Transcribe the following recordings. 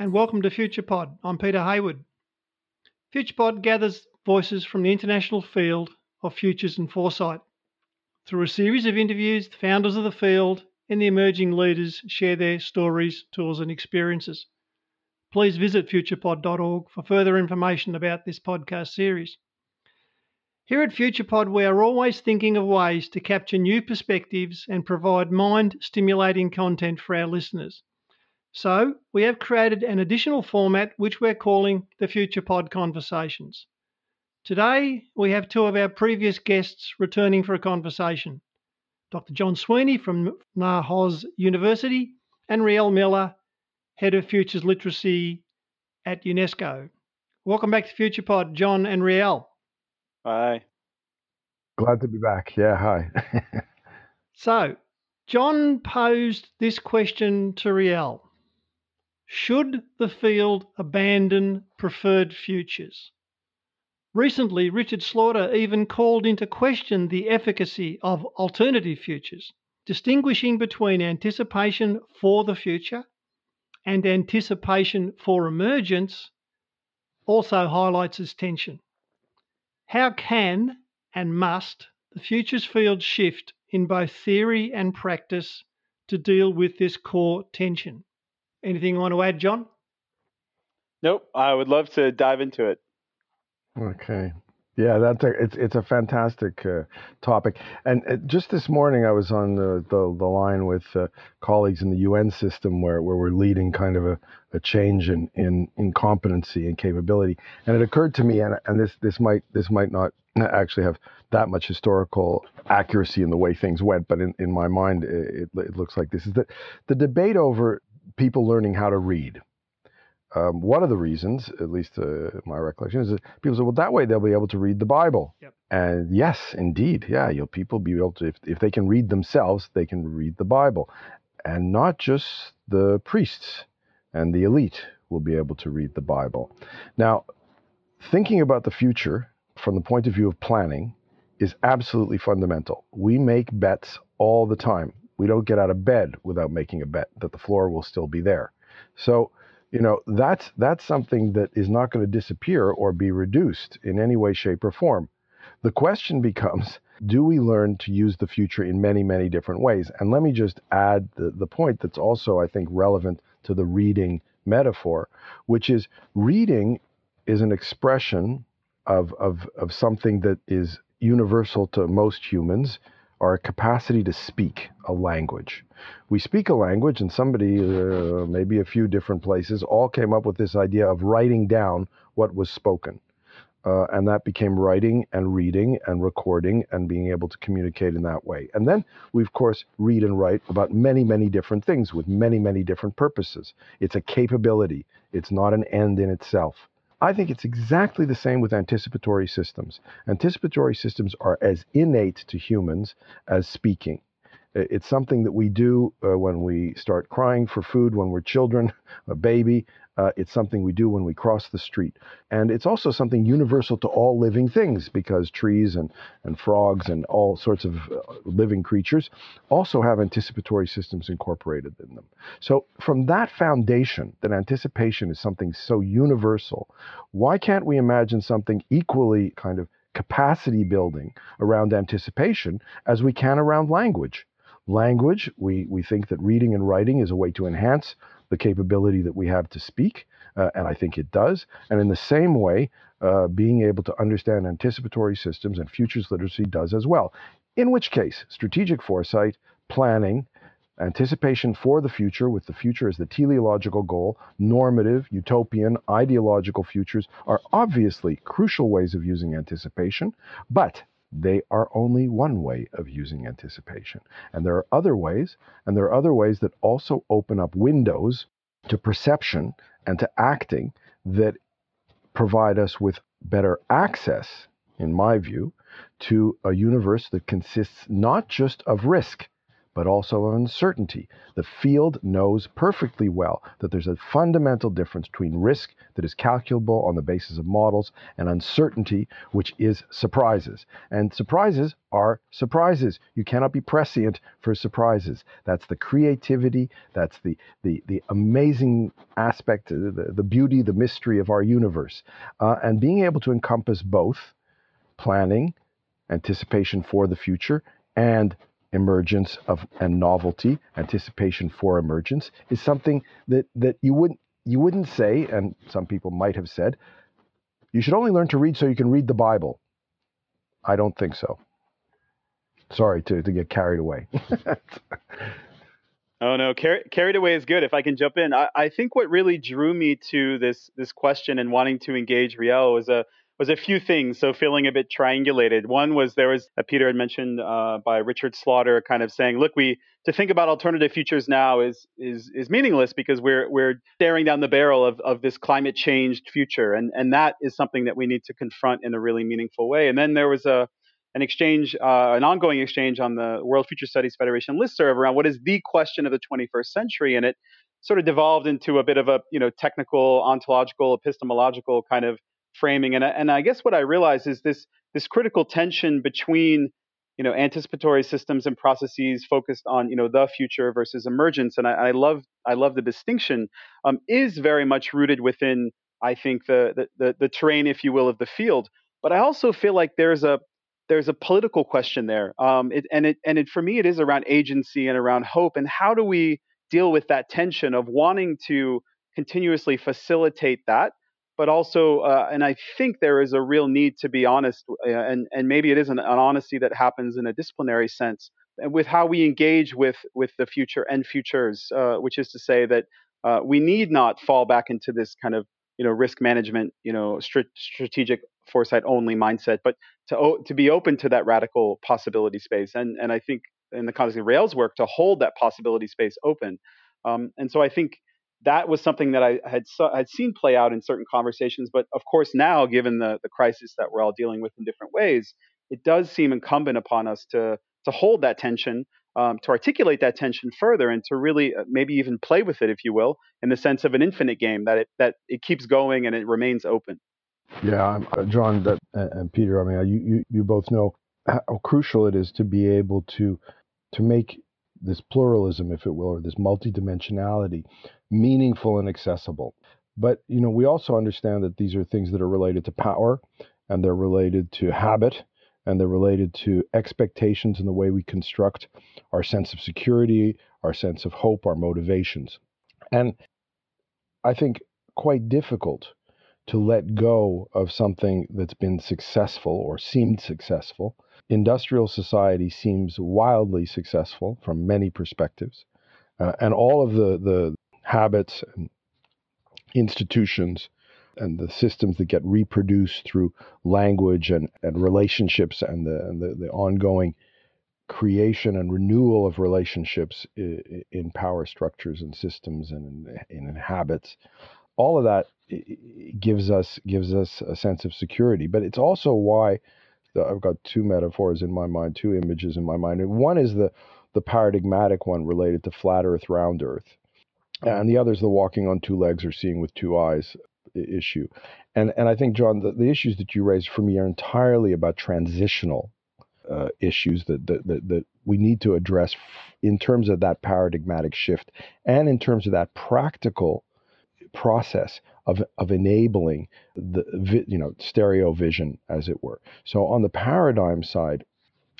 And welcome to FuturePod. I'm Peter Hayward. FuturePod gathers voices from the international field of futures and foresight. Through a series of interviews, the founders of the field and the emerging leaders share their stories, tools, and experiences. Please visit futurepod.org for further information about this podcast series. Here at FuturePod, we are always thinking of ways to capture new perspectives and provide mind stimulating content for our listeners. So, we have created an additional format which we're calling the FuturePod Conversations. Today, we have two of our previous guests returning for a conversation Dr. John Sweeney from Narxoz University and Riel Miller, Head of Futures Literacy at UNESCO. Welcome back to FuturePod, John and Riel. Hi. Glad to be back. Yeah, hi. so, John posed this question to Riel Should the field abandon preferred futures? Recently, Richard Slaughter even called into question the efficacy of alternative futures, distinguishing between anticipation for the future and anticipation for emergence also highlights this tension. How can and must the futures field shift in both theory and practice to deal with this core tension? Anything you want to add, John? Nope. I would love to dive into it. Okay. Yeah, that's a it's it's a fantastic uh, topic. And uh, just this morning, I was on the the, the line with uh, colleagues in the UN system, where, where we're leading kind of a, a change in, in in competency and capability. And it occurred to me, and and this this might this might not actually have that much historical accuracy in the way things went, but in, in my mind, it, it looks like this is that the debate over people learning how to read um, one of the reasons, at least uh, my recollection, is that people say, well, that way they'll be able to read the Bible. Yep. And yes, indeed, yeah, you'll people be able to, if, if they can read themselves, they can read the Bible. And not just the priests and the elite will be able to read the Bible. Now, thinking about the future from the point of view of planning is absolutely fundamental. We make bets all the time. We don't get out of bed without making a bet that the floor will still be there. So, you know that's that's something that is not going to disappear or be reduced in any way shape or form the question becomes do we learn to use the future in many many different ways and let me just add the, the point that's also i think relevant to the reading metaphor which is reading is an expression of of, of something that is universal to most humans our capacity to speak a language. We speak a language, and somebody, uh, maybe a few different places, all came up with this idea of writing down what was spoken. Uh, and that became writing and reading and recording and being able to communicate in that way. And then we, of course, read and write about many, many different things with many, many different purposes. It's a capability, it's not an end in itself. I think it's exactly the same with anticipatory systems. Anticipatory systems are as innate to humans as speaking. It's something that we do uh, when we start crying for food when we're children, a baby. Uh, it's something we do when we cross the street. And it's also something universal to all living things because trees and, and frogs and all sorts of uh, living creatures also have anticipatory systems incorporated in them. So, from that foundation, that anticipation is something so universal, why can't we imagine something equally kind of capacity building around anticipation as we can around language? Language, we, we think that reading and writing is a way to enhance the capability that we have to speak, uh, and I think it does. And in the same way, uh, being able to understand anticipatory systems and futures literacy does as well. In which case, strategic foresight, planning, anticipation for the future, with the future as the teleological goal, normative, utopian, ideological futures are obviously crucial ways of using anticipation, but they are only one way of using anticipation. And there are other ways, and there are other ways that also open up windows to perception and to acting that provide us with better access, in my view, to a universe that consists not just of risk, but also of uncertainty. The field knows perfectly well that there's a fundamental difference between risk that is calculable on the basis of models and uncertainty, which is surprises. And surprises are surprises. You cannot be prescient for surprises. That's the creativity, that's the, the, the amazing aspect, the, the beauty, the mystery of our universe. Uh, and being able to encompass both planning, anticipation for the future, and emergence of and novelty, anticipation for emergence, is something that, that you wouldn't you wouldn't say, and some people might have said, you should only learn to read so you can read the Bible. I don't think so. Sorry to, to get carried away. oh no, Car- carried away is good. If I can jump in, I, I think what really drew me to this this question and wanting to engage Riel was a was a few things. So feeling a bit triangulated. One was there was uh, Peter had mentioned uh, by Richard Slaughter, kind of saying, look, we to think about alternative futures now is is is meaningless because we're we're staring down the barrel of of this climate changed future, and and that is something that we need to confront in a really meaningful way. And then there was a an exchange, uh, an ongoing exchange on the World Future Studies Federation listserv around what is the question of the 21st century, and it sort of devolved into a bit of a you know technical, ontological, epistemological kind of framing. And and I guess what I realize is this this critical tension between you know anticipatory systems and processes focused on you know the future versus emergence. And I, I love I love the distinction um, is very much rooted within I think the, the the the terrain, if you will, of the field. But I also feel like there's a there's a political question there, um, it, and it and it for me it is around agency and around hope, and how do we deal with that tension of wanting to continuously facilitate that, but also, uh, and I think there is a real need to be honest, uh, and and maybe it is an, an honesty that happens in a disciplinary sense with how we engage with with the future and futures, uh, which is to say that uh, we need not fall back into this kind of you know risk management, you know strategic foresight only mindset, but to to be open to that radical possibility space, and and I think in the context of Riel's work to hold that possibility space open, um, and so I think that was something that I had had seen play out in certain conversations. But of course, now given the the crisis that we're all dealing with in different ways, it does seem incumbent upon us to to hold that tension, um, to articulate that tension further, and to really uh, maybe even play with it, if you will, in the sense of an infinite game that it that it keeps going and it remains open. Yeah, uh, John that, and Peter. I mean, you, you you both know how crucial it is to be able to to make this pluralism, if it will, or this multidimensionality meaningful and accessible. But you know, we also understand that these are things that are related to power and they're related to habit and they're related to expectations and the way we construct our sense of security, our sense of hope, our motivations. And I think quite difficult to let go of something that's been successful or seemed successful. Industrial society seems wildly successful from many perspectives. Uh, and all of the, the habits and institutions and the systems that get reproduced through language and, and relationships and the, and the, the ongoing creation and renewal of relationships in, power structures and systems and in, in habits. All of that gives us gives us a sense of security but it's also why I've got two metaphors in my mind two images in my mind. One is the the paradigmatic one related to flat earth round earth and the other is the walking on two legs or seeing with two eyes issue. And and I think John, the, the issues that you raised for me are entirely about transitional uh, issues that, that, that that we need to address in terms of that paradigmatic shift and in terms of that practical process of of enabling the you know stereo vision as it were. So on the paradigm side,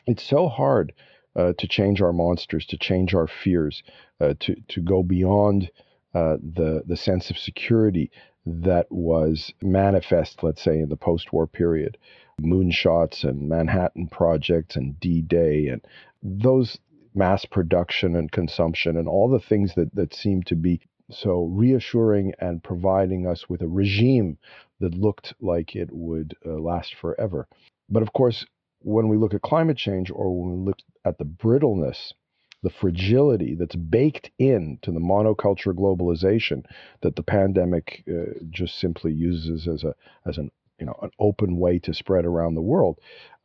it's so hard uh, to change our monsters, to change our fears, uh, to to go beyond uh, the the sense of security that was manifest, let's say, in the post-war period, moonshots and Manhattan Project and D-Day and those mass production and consumption and all the things that that seem to be so reassuring and providing us with a regime that looked like it would uh, last forever. But of course, when we look at climate change or when we look at the brittleness, the fragility that's baked into the monoculture globalization that the pandemic uh, just simply uses as a as an you know an open way to spread around the world,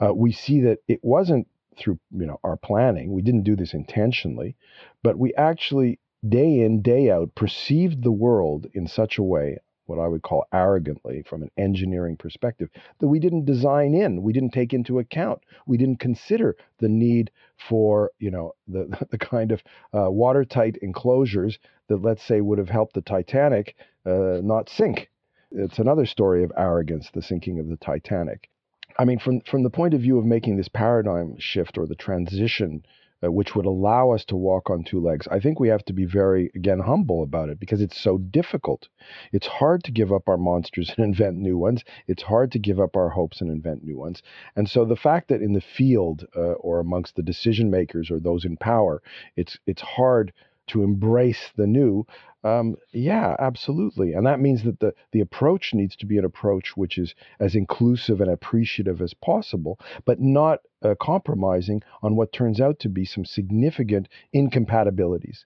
uh, we see that it wasn't through you know our planning. We didn't do this intentionally, but we actually day in day out perceived the world in such a way what I would call arrogantly from an engineering perspective that we didn't design in, we didn't take into account, we didn't consider the need for you know the the kind of uh, watertight enclosures that let's say would have helped the Titanic uh, not sink. It's another story of arrogance, the sinking of the Titanic. I mean, from from the point of view of making this paradigm shift or the transition uh, which would allow us to walk on two legs. I think we have to be very, again, humble about it because it's so difficult. It's hard to give up our monsters and invent new ones. It's hard to give up our hopes and invent new ones. And so the fact that in the field uh, or amongst the decision makers or those in power, it's it's hard to embrace the new um, yeah, absolutely. And that means that the, the approach needs to be an approach which is as inclusive and appreciative as possible, but not uh, compromising on what turns out to be some significant incompatibilities.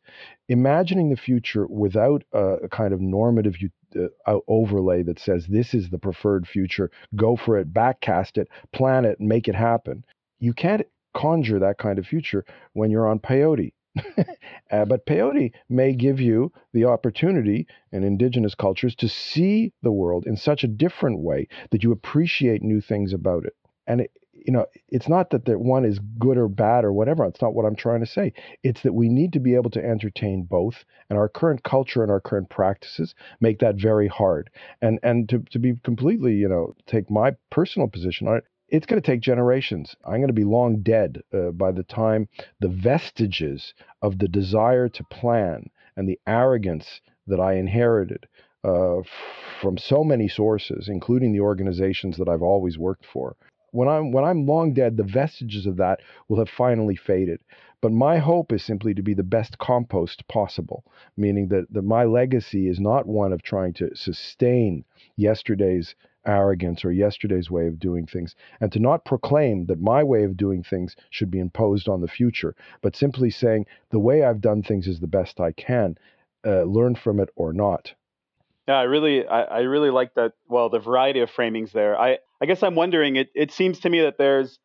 Imagining the future without a, kind of normative uh, overlay that says this is the preferred future, go for it, backcast it, plan it, make it happen. You can't conjure that kind of future when you're on peyote uh, but peyote may give you the opportunity in indigenous cultures to see the world in such a different way that you appreciate new things about it. And it, you know, it's not that that one is good or bad or whatever. It's not what I'm trying to say. It's that we need to be able to entertain both, and our current culture and our current practices make that very hard. And and to to be completely, you know, take my personal position on it it's going to take generations. I'm going to be long dead uh, by the time the vestiges of the desire to plan and the arrogance that I inherited uh, from so many sources, including the organizations that I've always worked for. When I'm when I'm long dead, the vestiges of that will have finally faded. But my hope is simply to be the best compost possible, meaning that, that my legacy is not one of trying to sustain yesterday's arrogance or yesterday's way of doing things, and to not proclaim that my way of doing things should be imposed on the future, but simply saying the way I've done things is the best I can, uh, learn from it or not. Yeah, I really, I, I, really like that. Well, the variety of framings there. I, I guess I'm wondering. It, it seems to me that there's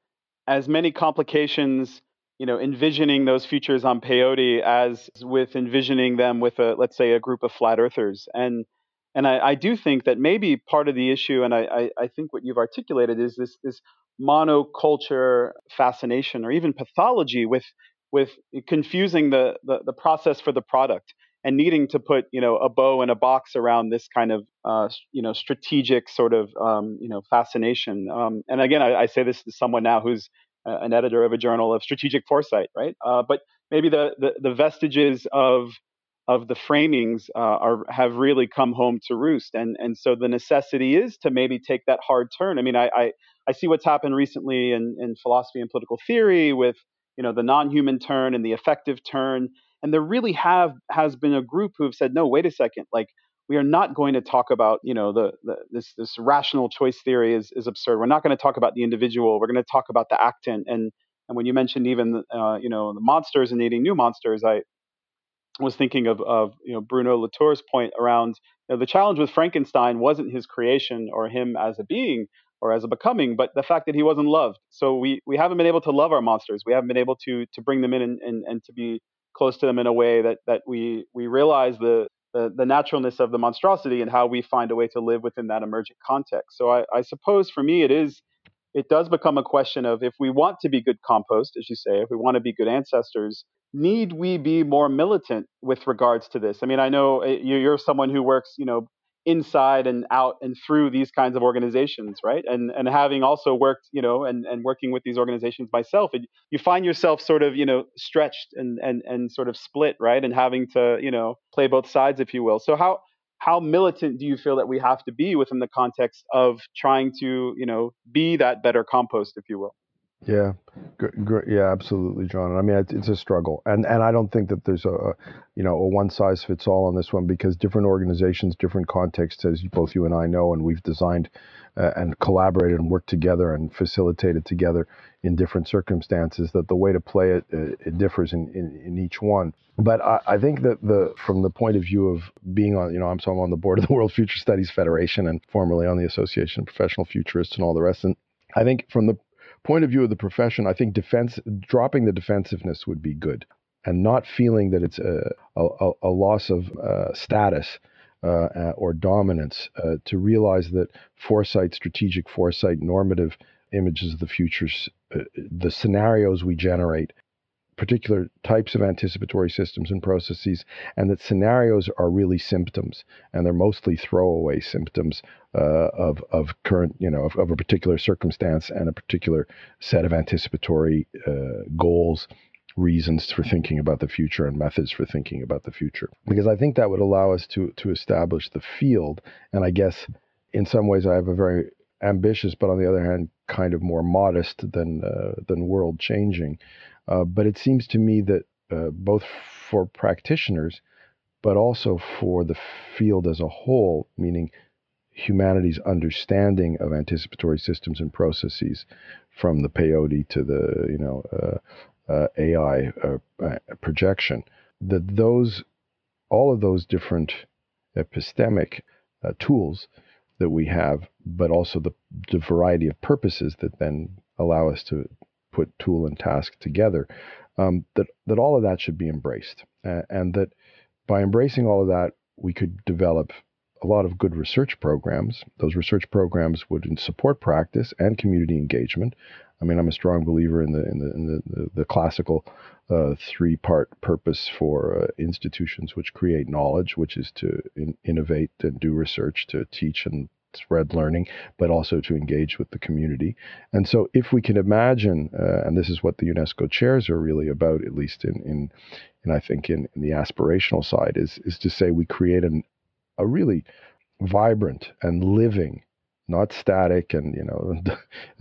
as many complications, you know, envisioning those futures on peyote as with envisioning them with a, let's say, a group of flat earthers. And and I, I, do think that maybe part of the issue, and I, I, think what you've articulated is this this monoculture fascination or even pathology with with confusing the, the, the process for the product and needing to put you know a bow and a box around this kind of uh, you know strategic sort of um, you know fascination. Um, and again, I, I, say this to someone now who's an editor of a journal of strategic foresight, right? Uh, but maybe the, the, the vestiges of of the framings uh, are have really come home to roost, and and so the necessity is to maybe take that hard turn. I mean, I I, I see what's happened recently in, in philosophy and political theory with you know the non-human turn and the affective turn, and there really have has been a group who have said, no, wait a second, like we are not going to talk about you know the, the this this rational choice theory is is absurd. We're not going to talk about the individual. We're going to talk about the actant and and when you mentioned even uh, you know the monsters and eating new monsters, I was thinking of, of you know Bruno Latour's point around you know, the challenge with Frankenstein wasn't his creation or him as a being or as a becoming, but the fact that he wasn't loved. So we we haven't been able to love our monsters. We haven't been able to to bring them in and, and, and to be close to them in a way that that we we realize the, the the naturalness of the monstrosity and how we find a way to live within that emergent context. So I, I suppose for me it is it does become a question of if we want to be good compost, as you say, if we want to be good ancestors, need we be more militant with regards to this? I mean, I know eh, you're someone who works, you know, inside and out and through these kinds of organizations, right? And and having also worked, you know, and and working with these organizations myself, you find yourself sort of, you know, stretched and and and sort of split, right? And having to, you know, play both sides, if you will. So how how militant do you feel that we have to be within the context of trying to, you know, be that better compost, if you will? Yeah, yeah, absolutely, John. I mean, it's, a struggle, and and I don't think that there's a, you know, a one size fits all on this one because different organizations, different contexts, as both you and I know, and we've designed uh, and collaborated and worked together and facilitated together in different circumstances. That the way to play it, uh, it differs in, in, in each one. But I, I, think that the from the point of view of being on, you know, I'm so I'm on the board of the World Future Studies Federation and formerly on the Association of Professional Futurists and all the rest. And I think from the point of view of the profession, I think defense dropping the defensiveness would be good, and not feeling that it's a a, a loss of uh, status. Uh, or dominance, uh, to realize that foresight, strategic foresight, normative images of the futures, uh, the scenarios we generate particular types of anticipatory systems and processes, and that scenarios are really symptoms, and they're mostly throwaway symptoms uh, of of current, you know, of, of, a particular circumstance and a particular set of anticipatory uh, goals. Reasons for thinking about the future and methods for thinking about the future, because I think that would allow us to to establish the field. And I guess in some ways I have a very ambitious, but on the other hand, kind of more modest than uh, than world changing uh, but it seems to me that uh, both for practitioners, but also for the field as a whole, meaning humanity's understanding of anticipatory systems and processes, from the peyote to the you know uh, uh AI uh, projection, that those all of those different epistemic tools that we have, but also the, the variety of purposes that then allow us to put tool and task together, um, that, that all of that should be embraced. Uh, and that by embracing all of that, we could develop a lot of good research programs. Those research programs would support practice and community engagement. I mean, I'm a strong believer in the in the in the, the, the classical uh, three part purpose for uh, institutions which create knowledge, which is to in, innovate and do research, to teach and spread learning, but also to engage with the community. And so, if we can imagine, uh, and this is what the UNESCO chairs are really about, at least in, in, in I think in, in the aspirational side, is is to say we create an, a really vibrant and living, not static and you know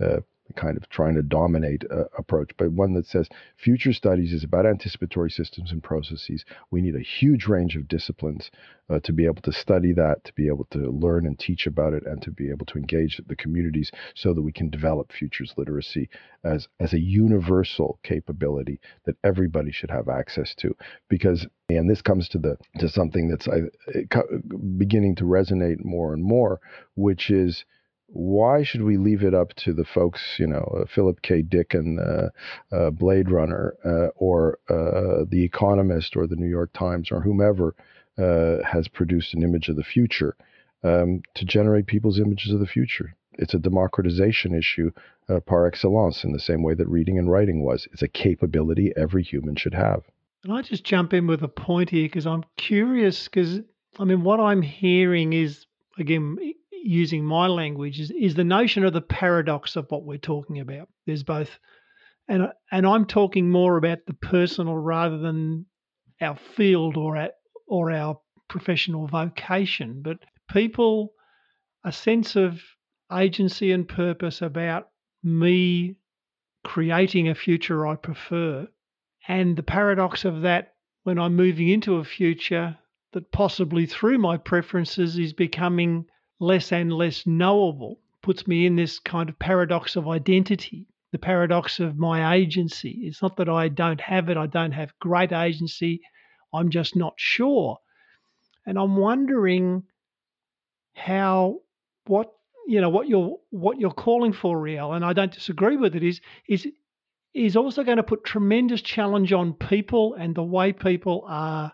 uh, kind of trying to dominate uh, approach, but one that says future studies is about anticipatory systems and processes. We need a huge range of disciplines uh, to be able to study that, to be able to learn and teach about it, and to be able to engage the communities so that we can develop futures literacy as, as a universal capability that everybody should have access to. Because, and this comes to the to something that's I, beginning to resonate more and more, which is why should we leave it up to the folks, you know, uh, Philip K. Dick and uh, uh, Blade Runner, uh, or uh, The Economist, or the New York Times, or whomever has produced an image of the future um, to generate people's images of the future? It's a democratization issue par excellence, in the same way that reading and writing was. It's a capability every human should have. Can I just jump in with a point here because I'm curious? Because I mean, what I'm hearing is again using my language is, is the notion of the paradox of what we're talking about. There's both, and and I'm talking more about the personal rather than our field or our, or our professional vocation, but people a sense of agency and purpose about me creating a future I prefer, and the paradox of that when I'm moving into a future that possibly through my preferences is becoming less and less knowable puts me in this kind of paradox of identity, the paradox of my agency. It's not that I don't have it, I don't have great agency, I'm just not sure. And I'm wondering how what you know what you're what you're calling for, Riel, and I don't disagree with it, is is is also going to put tremendous challenge on people and the way people are,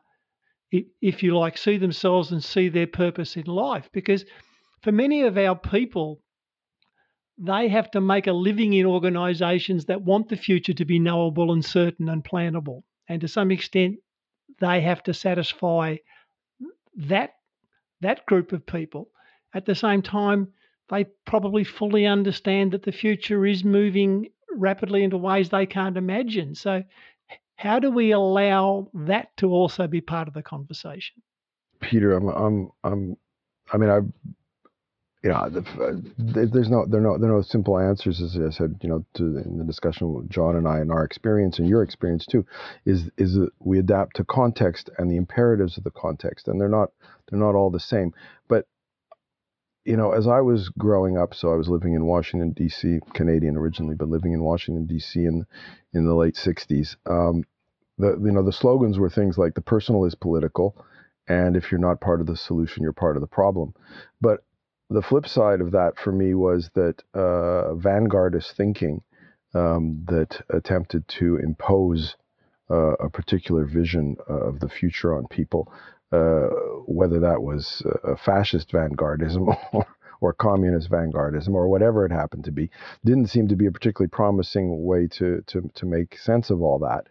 if you like, see themselves and see their purpose in life. Because for many of our people, they have to make a living in organisations that want the future to be knowable and certain and plannable. And to some extent, they have to satisfy that that group of people. At the same time, they probably fully understand that the future is moving rapidly into ways they can't imagine. So, how do we allow that to also be part of the conversation? Peter, I'm, I'm, I'm I mean, I've you know, there's no there are no there are no simple answers as I said, you know, to in the discussion with John and I and our experience and your experience too, is is that we adapt to context and the imperatives of the context, and they're not they're not all the same. But you know, as I was growing up, so I was living in Washington D.C., Canadian originally, but living in Washington D.C. in in the late '60s. Um, the you know the slogans were things like the personal is political, and if you're not part of the solution, you're part of the problem. But the flip side of that for me was that uh, vanguardist thinking um, that attempted to impose uh, a particular vision of the future on people, uh, whether that was a fascist vanguardism or, or communist vanguardism or whatever it happened to be, didn't seem to be a particularly promising way to, to, to make sense of all that.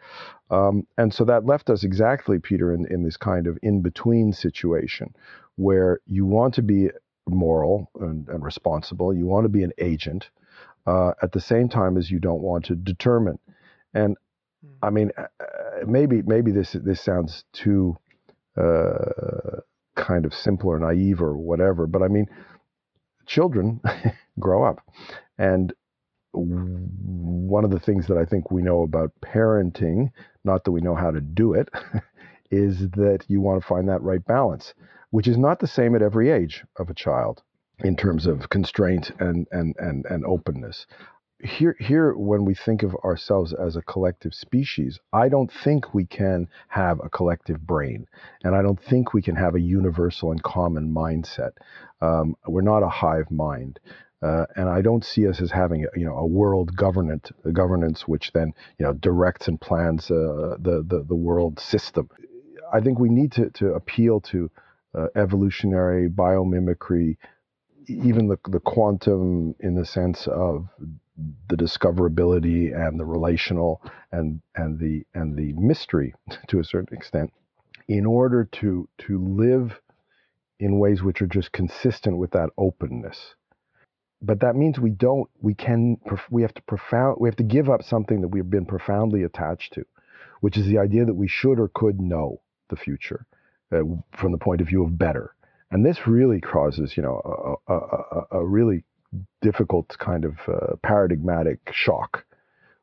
Um, and so that left us exactly, Peter, in, in this kind of in between situation where you want to be moral and, and responsible, you want to be an agent, uh, at the same time as you don't want to determine. And I hmm. mean, uh, uh, maybe maybe this this sounds too uh, kind of simple or naive or whatever, but I mean, children grow up, and one of the things that I think we know about parenting, not that we know how to do it, is that you want to find that right balance, which is not the same at every age of a child in terms of constraint and and and, and openness. Here, here, when we think of ourselves as a collective species, I don't think we can have a collective brain, and I don't think we can have a universal and common mindset. Um, we're not a hive mind. Uh, and I don't see us as having you know a world governance governance which then you know directs and plans uh, the, the the world system. I think we need to to appeal to uh, evolutionary biomimicry, even the the quantum in the sense of the discoverability and the relational and and the and the mystery to a certain extent in order to to live in ways which are just consistent with that openness. But that means we don't we can we have to profound we have to give up something that we've been profoundly attached to which is the idea that we should or could know the future uh, from the point of view of better. And this really causes you know a, a, a, really difficult kind of uh, paradigmatic shock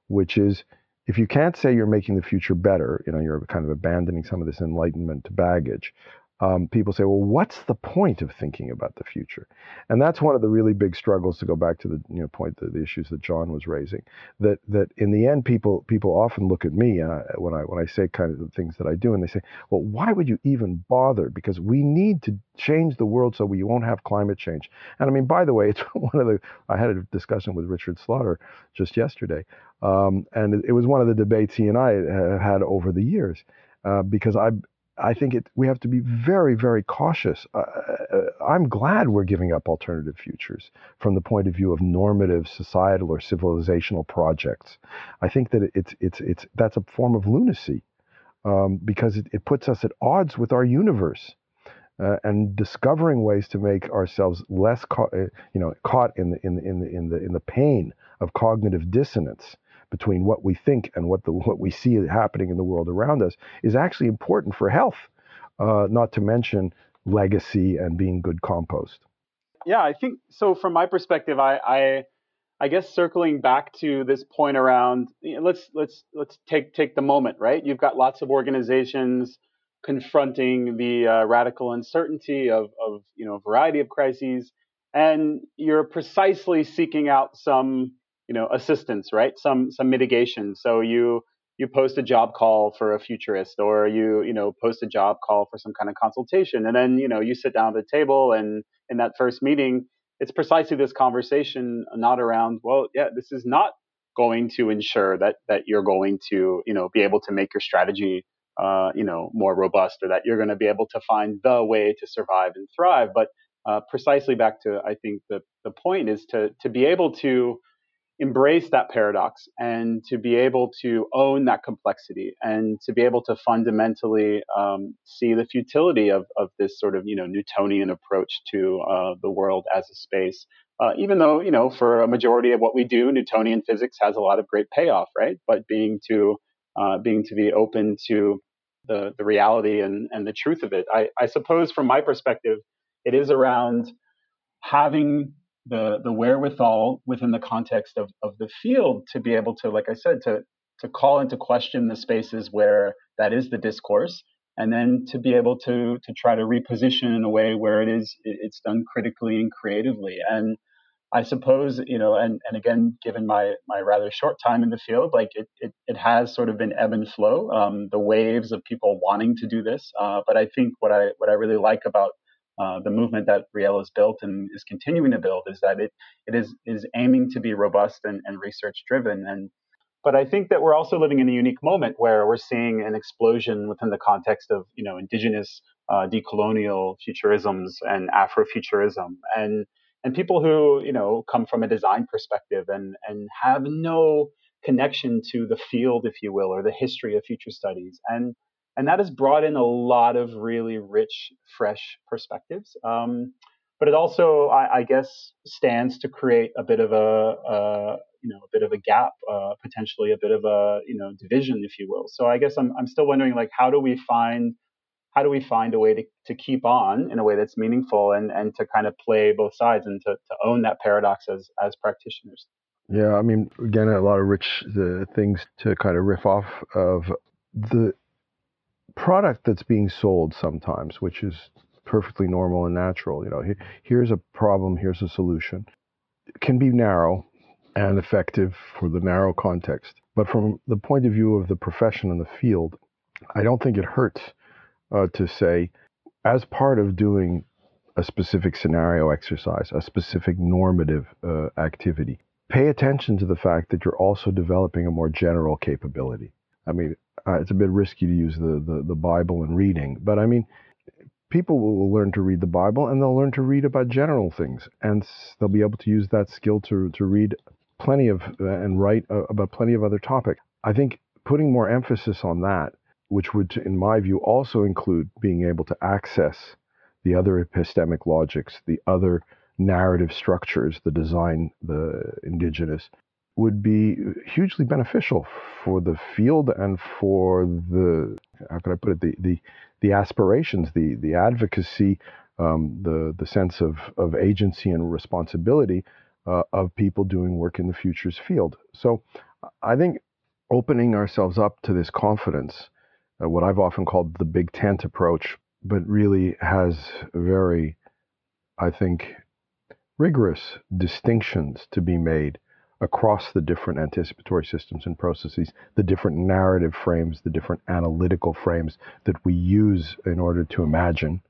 which is if you can't say you're making the future better you know you're kind of abandoning some of this enlightenment baggage um, people say, well, what's the point of thinking about the future? And that's one of the really big struggles to go back to the you know, point, the, the issues that John was raising. That that in the end, people people often look at me uh, when I when I say kind of the things that I do, and they say, well, why would you even bother? Because we need to change the world so we won't have climate change. And I mean, by the way, it's one of the I had a discussion with Richard Slaughter just yesterday, um, and it, was one of the debates he and I had over the years. Uh, because I I think it, we have to be very, very cautious. Uh, uh, I'm glad we're giving up alternative futures from the point of view of normative societal or civilizational projects. I think that it's, it's, it's, that's a form of lunacy um, because it, it, puts us at odds with our universe. Uh, and discovering ways to make ourselves less, ca- uh, you know, caught in the, in the, in the, in the, in the pain of cognitive dissonance between what we think and what the what we see happening in the world around us is actually important for health. Uh, not to mention legacy and being good compost. Yeah, I think so. From my perspective, I, I, I guess circling back to this point around, you know, let's let's let's take take the moment, right? You've got lots of organizations confronting the uh, radical uncertainty of of you know a variety of crises, and you're precisely seeking out some you know assistance right? Some some mitigation. So you you post a job call for a futurist or you you know post a job call for some kind of consultation. And then you know you sit down at the table and in that first meeting it's precisely this conversation not around well yeah this is not going to ensure that that you're going to you know be able to make your strategy uh, you know more robust or that you're going to be able to find the way to survive and thrive. But uh, precisely back to i think the the point is to to be able to embrace that paradox and to be able to own that complexity and to be able to fundamentally um, see the futility of, of this sort of you know Newtonian approach to uh, the world as a space. Uh, even though you know for a majority of what we do, Newtonian physics has a lot of great payoff, right? But being to uh, being to be open to the the reality and and the truth of it, I, I suppose from my perspective, it is around having the the wherewithal within the context of of the field to be able to, like I said, to to call into question the spaces where that is the discourse, and then to be able to to try to reposition in a way where it is it's done critically and creatively. And I suppose you know, and and again, given my my rather short time in the field, like it it, it has sort of been ebb and flow, um, the waves of people wanting to do this. Uh, but I think what I what I really like about uh, the movement that Riel has built and is continuing to build is that it it is is aiming to be robust and, and research driven. And but I think that we're also living in a unique moment where we're seeing an explosion within the context of you know indigenous uh, decolonial futurisms and Afrofuturism. And and people who you know come from a design perspective and and have no connection to the field, if you will, or the history of future studies. And and that has brought in a lot of really rich, fresh perspectives. Um, but it also, I, I, guess, stands to create a bit of a, a you know a bit of a gap, uh, potentially a bit of a you know division, if you will. So I guess I'm I'm still wondering like how do we find how do we find a way to, to keep on in a way that's meaningful and, and to kind of play both sides and to, to own that paradox as, as practitioners? Yeah, I mean, again, a lot of rich things to kind of riff off of the product that's being sold sometimes, which is perfectly normal and natural. You know, here's a problem, here's a solution. Can be narrow and effective for the narrow context. But from the point of view of the profession and the field, I don't think it hurts uh, to say, as part of doing a specific scenario exercise, a specific normative uh, activity, pay attention to the fact that you're also developing a more general capability. I mean, uh, it's a bit risky to use the, the, the Bible in reading, but I mean, people will learn to read the Bible and they'll learn to read about general things, and they'll be able to use that skill to to read plenty of uh, and write uh, about plenty of other topics. I think putting more emphasis on that, which would, in my view, also include being able to access the other epistemic logics, the other narrative structures, the design, the indigenous, would be hugely beneficial for the field and for the how can I put it the the, the aspirations, the the advocacy, um, the the sense of of agency and responsibility uh, of people doing work in the futures field. So I think opening ourselves up to this confidence, uh, what I've often called the big tent approach, but really has very, I think, rigorous distinctions to be made across the different anticipatory systems and processes, the different narrative frames, the different analytical frames that we use in order to imagine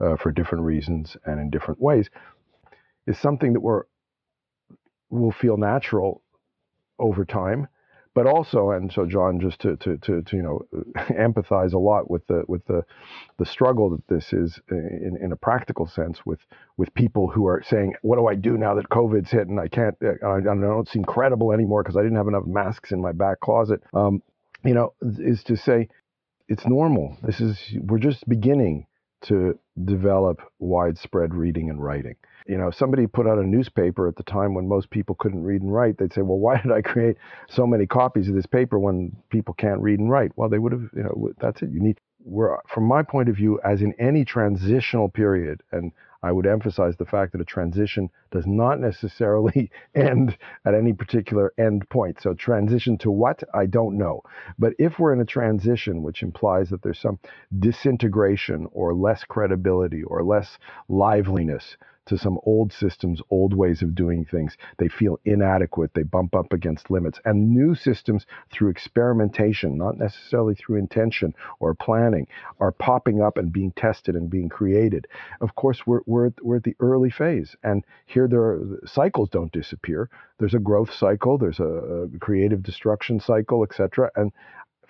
uh, for different reasons and in different ways, is something that we're will feel natural over time but also, and so John, just to, to, to, to, you know, empathize a lot with the with the the struggle that this is in, in a practical sense with with people who are saying, what do I do now that COVID's hit and I can't, I, I don't seem credible anymore because I didn't have enough masks in my back closet. Um, you know, is to say it's normal. This is we're just beginning to develop widespread reading and writing. You know, somebody put out a newspaper at the time when most people couldn't read and write. They'd say, "Well, why did I create so many copies of this paper when people can't read and write?" Well, they would have, you know, that's it. You need we're from my point of view, as in any transitional period, and I would emphasize the fact that a transition does not necessarily end at any particular end point. So, transition to what? I don't know. But if we're in a transition, which implies that there's some disintegration or less credibility or less liveliness to some old systems, old ways of doing things. They feel inadequate. They bump up against limits. And new systems, through experimentation, not necessarily through intention or planning, are popping up and being tested and being created. Of course, we're, we're, we're at the early phase. And here, there are, cycles don't disappear. There's a growth cycle, there's a, a creative destruction cycle, etc. And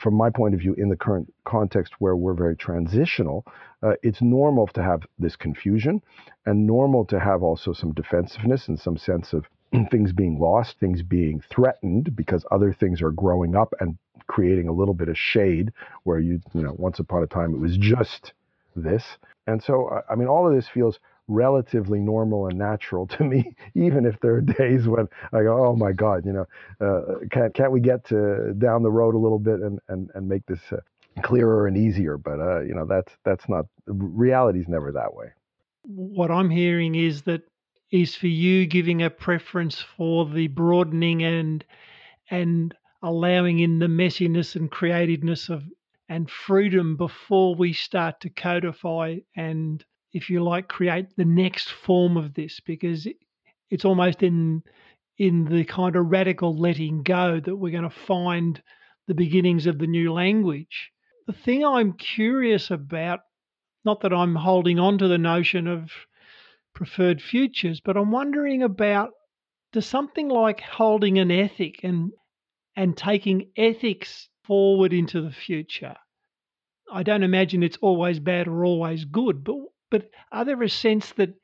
from my point of view, in the current context where we're very transitional, uh, it's normal to have this confusion and normal to have also some defensiveness and some sense of things being lost, things being threatened because other things are growing up and creating a little bit of shade where you, you know, once upon a time it was just this. And so, I mean, all of this feels relatively normal and natural to me, even if there are days when I go, oh my God, you know, uh, can't, can't we get to down the road a little bit and, and, and make this uh, clearer and easier? But, uh, you know, that's, that's not, reality's never that way. What I'm hearing is that is for you giving a preference for the broadening and, and allowing in the messiness and creativeness of and freedom before we start to codify and if you like, create the next form of this because it's almost in in the kind of radical letting go that we're going to find the beginnings of the new language. The thing I'm curious about not that I'm holding on to the notion of preferred futures, but I'm wondering about does something like holding an ethic and and taking ethics forward into the future. I don't imagine it's always bad or always good, but but are there a sense that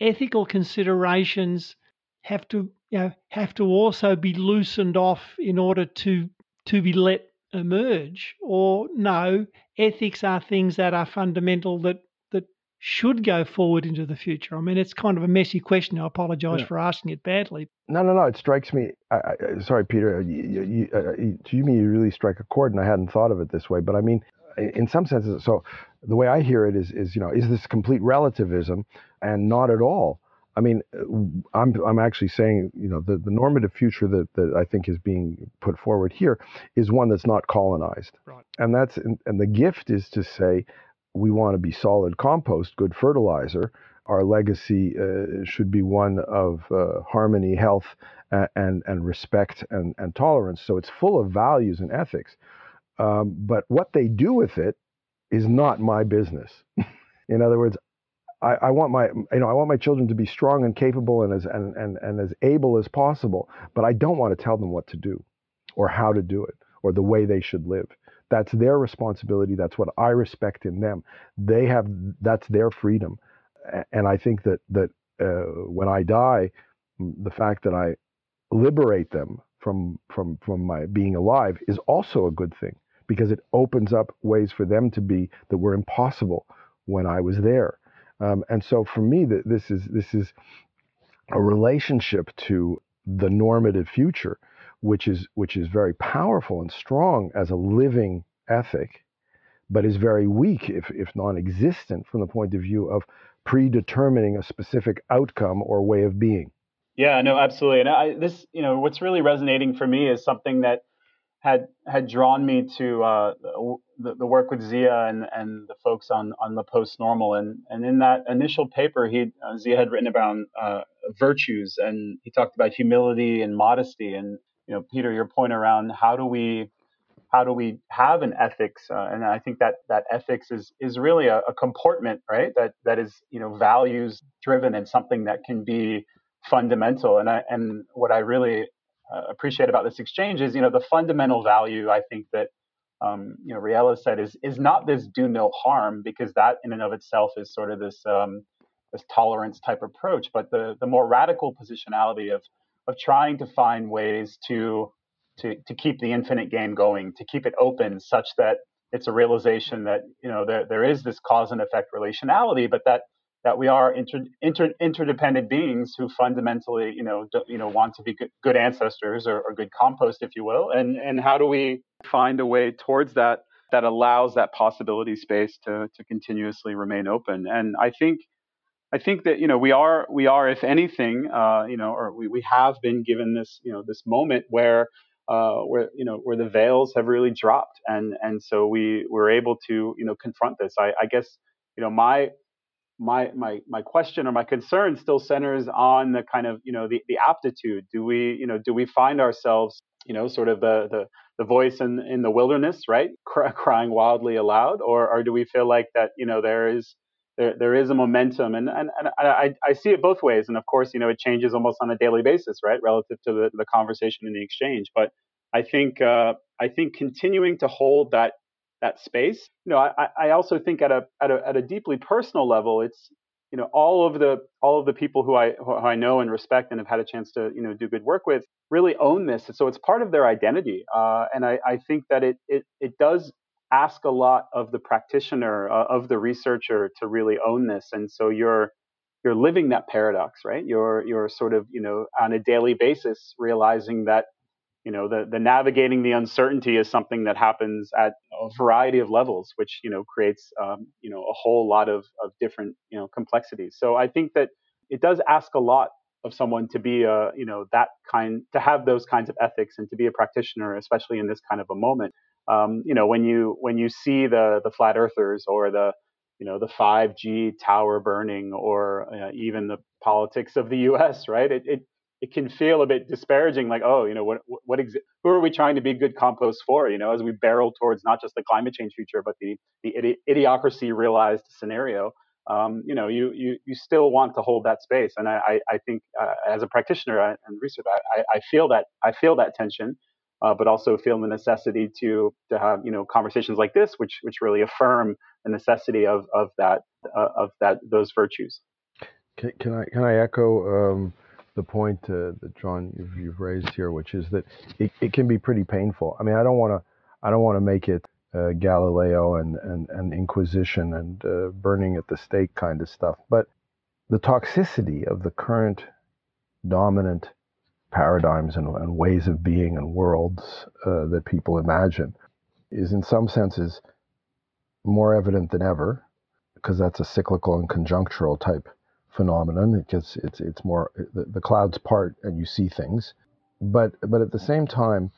ethical considerations have to you know have to also be loosened off in order to to be let emerge? Or no ethics are things that are fundamental that that should go forward into the future? I mean it's kind of a messy question. I apologize yeah. for asking it badly. No no no. It strikes me I, I, sorry peter you, you, uh, to me you really strike a chord and i hadn't thought of it this way. But i mean in some senses so the way i hear it is is you know is this complete relativism and not at all I mean, uh, I'm I'm actually saying, you know, the, the normative future that, that I think is being put forward here is one that's not colonized, right. and that's and, and the gift is to say we want to be solid compost, good fertilizer. Our legacy uh, should be one of uh, harmony, health, and, and and respect and and tolerance. So it's full of values and ethics. Um, but what they do with it is not my business. In other words, I, I, want my you know I want my children to be strong and capable and as and, and, and as able as possible, but I don't want to tell them what to do or how to do it or the way they should live. That's their responsibility. That's what I respect in them. They have that's their freedom, and I think that that uh, when I die, the fact that I liberate them from from from my being alive is also a good thing because it opens up ways for them to be that were impossible when I was there um, and so for me, that this is this is a relationship to the normative future, which is which is very powerful and strong as a living ethic, but is very weak, if if non-existent, from the point of view of predetermining a specific outcome or way of being. Yeah, no, absolutely. And I, this, you know, what's really resonating for me is something that had had drawn me to uh, the, the, work with Zia and, and the folks on, on the post normal and and in that initial paper he uh, Zia had written about uh, virtues and he talked about humility and modesty. And you know Peter your point around how do we how do we have an ethics uh, and I think that that ethics is is really a, a comportment right? That that is you know values driven and something that can be fundamental. And I and what I really uh, appreciate about this exchange is, you know, the fundamental value I think that um, you know Riella said is is not this do no harm because that in and of itself is sort of this um, this tolerance type approach, but the the more radical positionality of of trying to find ways to to to keep the infinite game going, to keep it open such that it's a realization that you know there there is this cause and effect relationality, but that that we are inter, inter, interdependent beings who fundamentally, you know, do, you know, want to be good, good ancestors or, or, good compost, if you will. And and how do we find a way towards that that allows that possibility space to to continuously remain open? And I think I think that you know we are we are, if anything, uh, you know, or we, we have been given this you know this moment where. Uh, where you know where the veils have really dropped and and so we were able to you know confront this I, I guess you know my my my my question or my concern still centers on the kind of you know the, the aptitude. Do we you know do we find ourselves you know sort of the the, the voice in in the wilderness right? Crying wildly aloud? Or or do we feel like that you know there is there, there is a momentum? And, and, and I, I see it both ways. And of course you know it changes almost on a daily basis right relative to the, the conversation and the exchange. But I think uh, I think continuing to hold that that space. You know, I, I also think at a, at a at a deeply personal level, it's you know all of the all of the people who I who I know and respect and have had a chance to you know do good work with really own this, so it's part of their identity. Uh, and I, I think that it it it does ask a lot of the practitioner uh, of the researcher to really own this, and so you're you're living that paradox, right? You're you're sort of you know on a daily basis realizing that you know the, the navigating the uncertainty is something that happens at a variety of levels which you know creates um, you know a whole lot of, of different you know complexities. So i think that it does ask a lot of someone to be a you know that kind to have those kinds of ethics and to be a practitioner especially in this kind of a moment. Um, you know when you when you see the the flat earthers or the you know the 5g tower burning or uh, even the politics of the us right? It, it it can feel a bit disparaging, like, oh, you know, what, what, who are we trying to be good compost for? You know, as we barrel towards not just the climate change future, but the the idi- idiocracy realized scenario. Um, you know, you, you you still want to hold that space, and I I, I think uh, as a practitioner and researcher, I, I feel that I feel that tension, uh, but also feel the necessity to to have you know conversations like this, which which really affirm the necessity of of that uh, of that those virtues. Can, can I can I echo um, the point uh, that John you've, you've, raised here, which is that it, it can be pretty painful. I mean, I don't want to I don't want to make it uh, Galileo and, and, and Inquisition and uh, burning at the stake kind of stuff, but the toxicity of the current dominant paradigms and, and ways of being and worlds uh, that people imagine is in some senses more evident than ever because that's a cyclical and conjunctural type phenomenon. It gets it's it's more the, the clouds part and you see things, but but at the same time,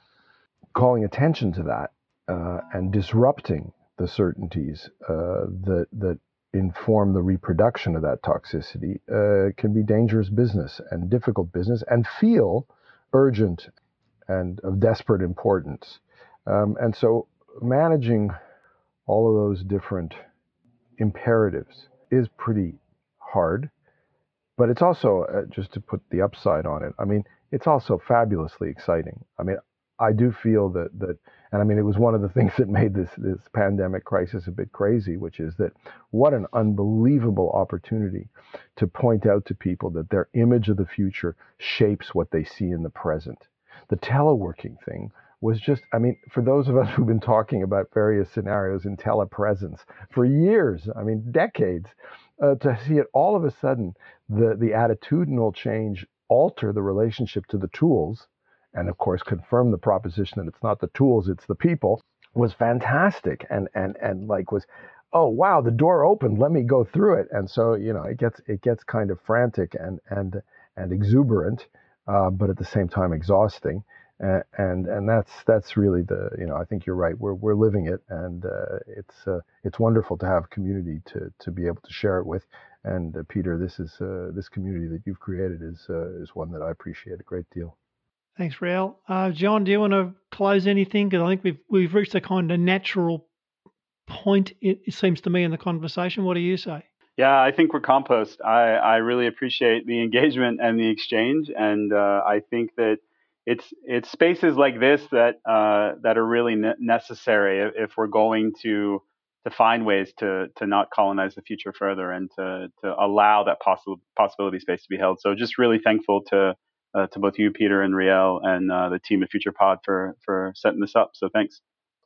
calling attention to that uh, and disrupting the certainties uh, that that inform the reproduction of that toxicity uh, can be dangerous business and difficult business and feel urgent and of desperate importance. Um, and so managing all of those different imperatives is pretty hard. But it's also, uh, just to put the upside on it, I mean, it's also fabulously exciting. I mean, I do feel that, that and I mean, it was one of the things that made this, this pandemic crisis a bit crazy, which is that what an unbelievable opportunity to point out to people that their image of the future shapes what they see in the present. The teleworking thing was just, I mean, for those of us who've been talking about various scenarios in telepresence for years, I mean, decades, uh, to see it all of a sudden, the, the attitudinal change alter the relationship to the tools, and of course, confirm the proposition that it's not the tools, it's the people, was fantastic. And, and, and like was, oh, wow, the door opened, let me go through it. And so, you know, it gets, it gets kind of frantic and, and, and exuberant, uh, but at the same time exhausting and and that's that's really the you know I think you're right we're we're living it and uh, it's uh, it's wonderful to have community to to be able to share it with and uh, Peter this is uh, this community that you've created is uh, is one that I appreciate a great deal. Thanks, Riel. Uh, John, do you want to close anything? Because I think we've we've reached a kind of natural point. It, it seems to me in the conversation. What do you say? Yeah, I think we're compost. I, I really appreciate the engagement and the exchange, and I think that it's it's spaces like this that uh, that are really ne- necessary if, we're going to to find ways to to not colonize the future further and to to allow that possible possibility space to be held. So just really thankful to uh, to both you, Peter and Riel, and uh, the team at Future Pod for for setting this up. So thanks.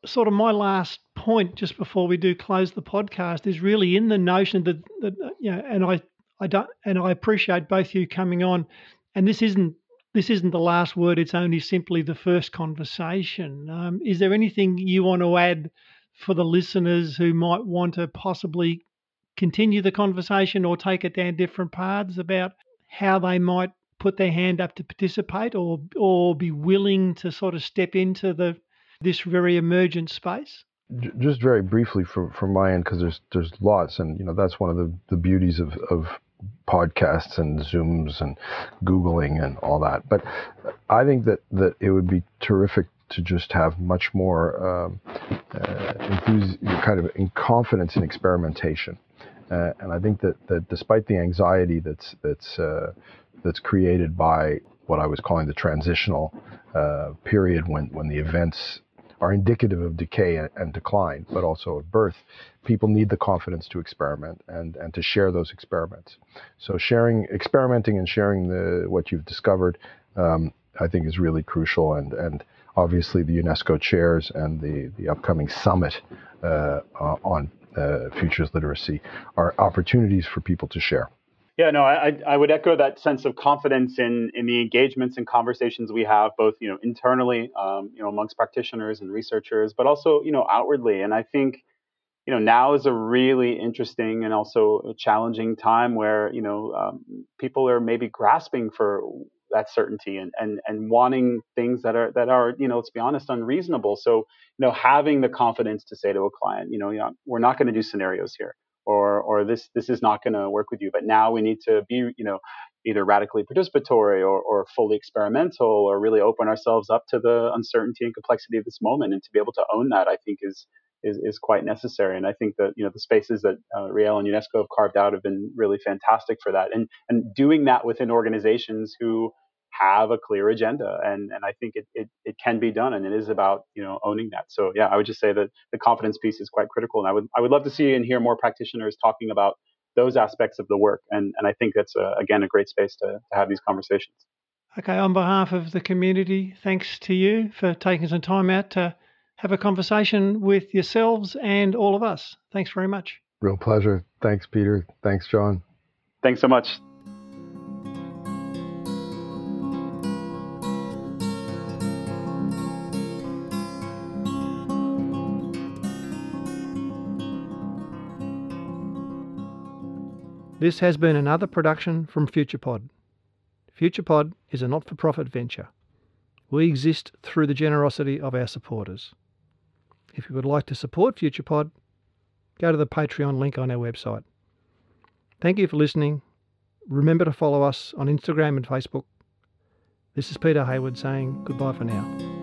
Sort of my last point, just before we do close the podcast, is really in the notion that that you know, and I I don't and I appreciate both you coming on, and this isn't this isn't the last word, it's only simply the first conversation. Um, is there anything you want to add for the listeners who might want to possibly continue the conversation or take it down different paths about how they might put their hand up to participate or or be willing to sort of step into the this very emergent space? Just very briefly from from my end, because there's there's lots, and you know that's one of the, the beauties of, of podcasts and Zooms and Googling and all that. But I think that, that it would be terrific to just have much more um, uh, enthusi- kind of in confidence in experimentation. Uh, and I think that, that despite the anxiety that's that's uh, that's created by what I was calling the transitional uh, period when when the events are indicative of decay and, and, decline, but also of birth, people need the confidence to experiment and, and to share those experiments. So sharing, experimenting and sharing the what you've discovered, um, I think is really crucial. And, and obviously the UNESCO chairs and the, the upcoming summit uh, on uh, futures literacy are opportunities for people to share. Yeah, no, I, I would echo that sense of confidence in in the engagements and conversations we have, both you know internally, um, you know, amongst practitioners and researchers, but also you know outwardly. And I think you know now is a really interesting and also challenging time where you know um, people are maybe grasping for that certainty and, and and wanting things that are that are you know let's be honest unreasonable so you know having the confidence to say to a client you know, you know we're not going to do scenarios here or or this this is not going to work with you but now we need to be you know either radically participatory or, or fully experimental or really open ourselves up to the uncertainty and complexity of this moment. And to be able to own that i think is is, is quite necessary. And i think that you know the spaces that uh, riel and unesco have carved out have been really fantastic for that. And and doing that within organizations who have a clear agenda and and i think it, it, it can be done and it is about you know owning that so yeah i would just say that the confidence piece is quite critical and i would i would love to see and hear more practitioners talking about those aspects of the work. And, and I think that's, a, again, a great space to, to have these conversations. Okay, on behalf of the community, thanks to you for taking some time out to have a conversation with yourselves and all of us. Thanks very much. Real pleasure. Thanks, Peter. Thanks, John. Thanks so much. This has been another production from FuturePod. FuturePod is a not for profit venture. We exist through the generosity of our supporters. If you would like to support FuturePod, go to the Patreon link on our website. Thank you for listening. Remember to follow us on Instagram and Facebook. This is Peter Hayward saying goodbye for now.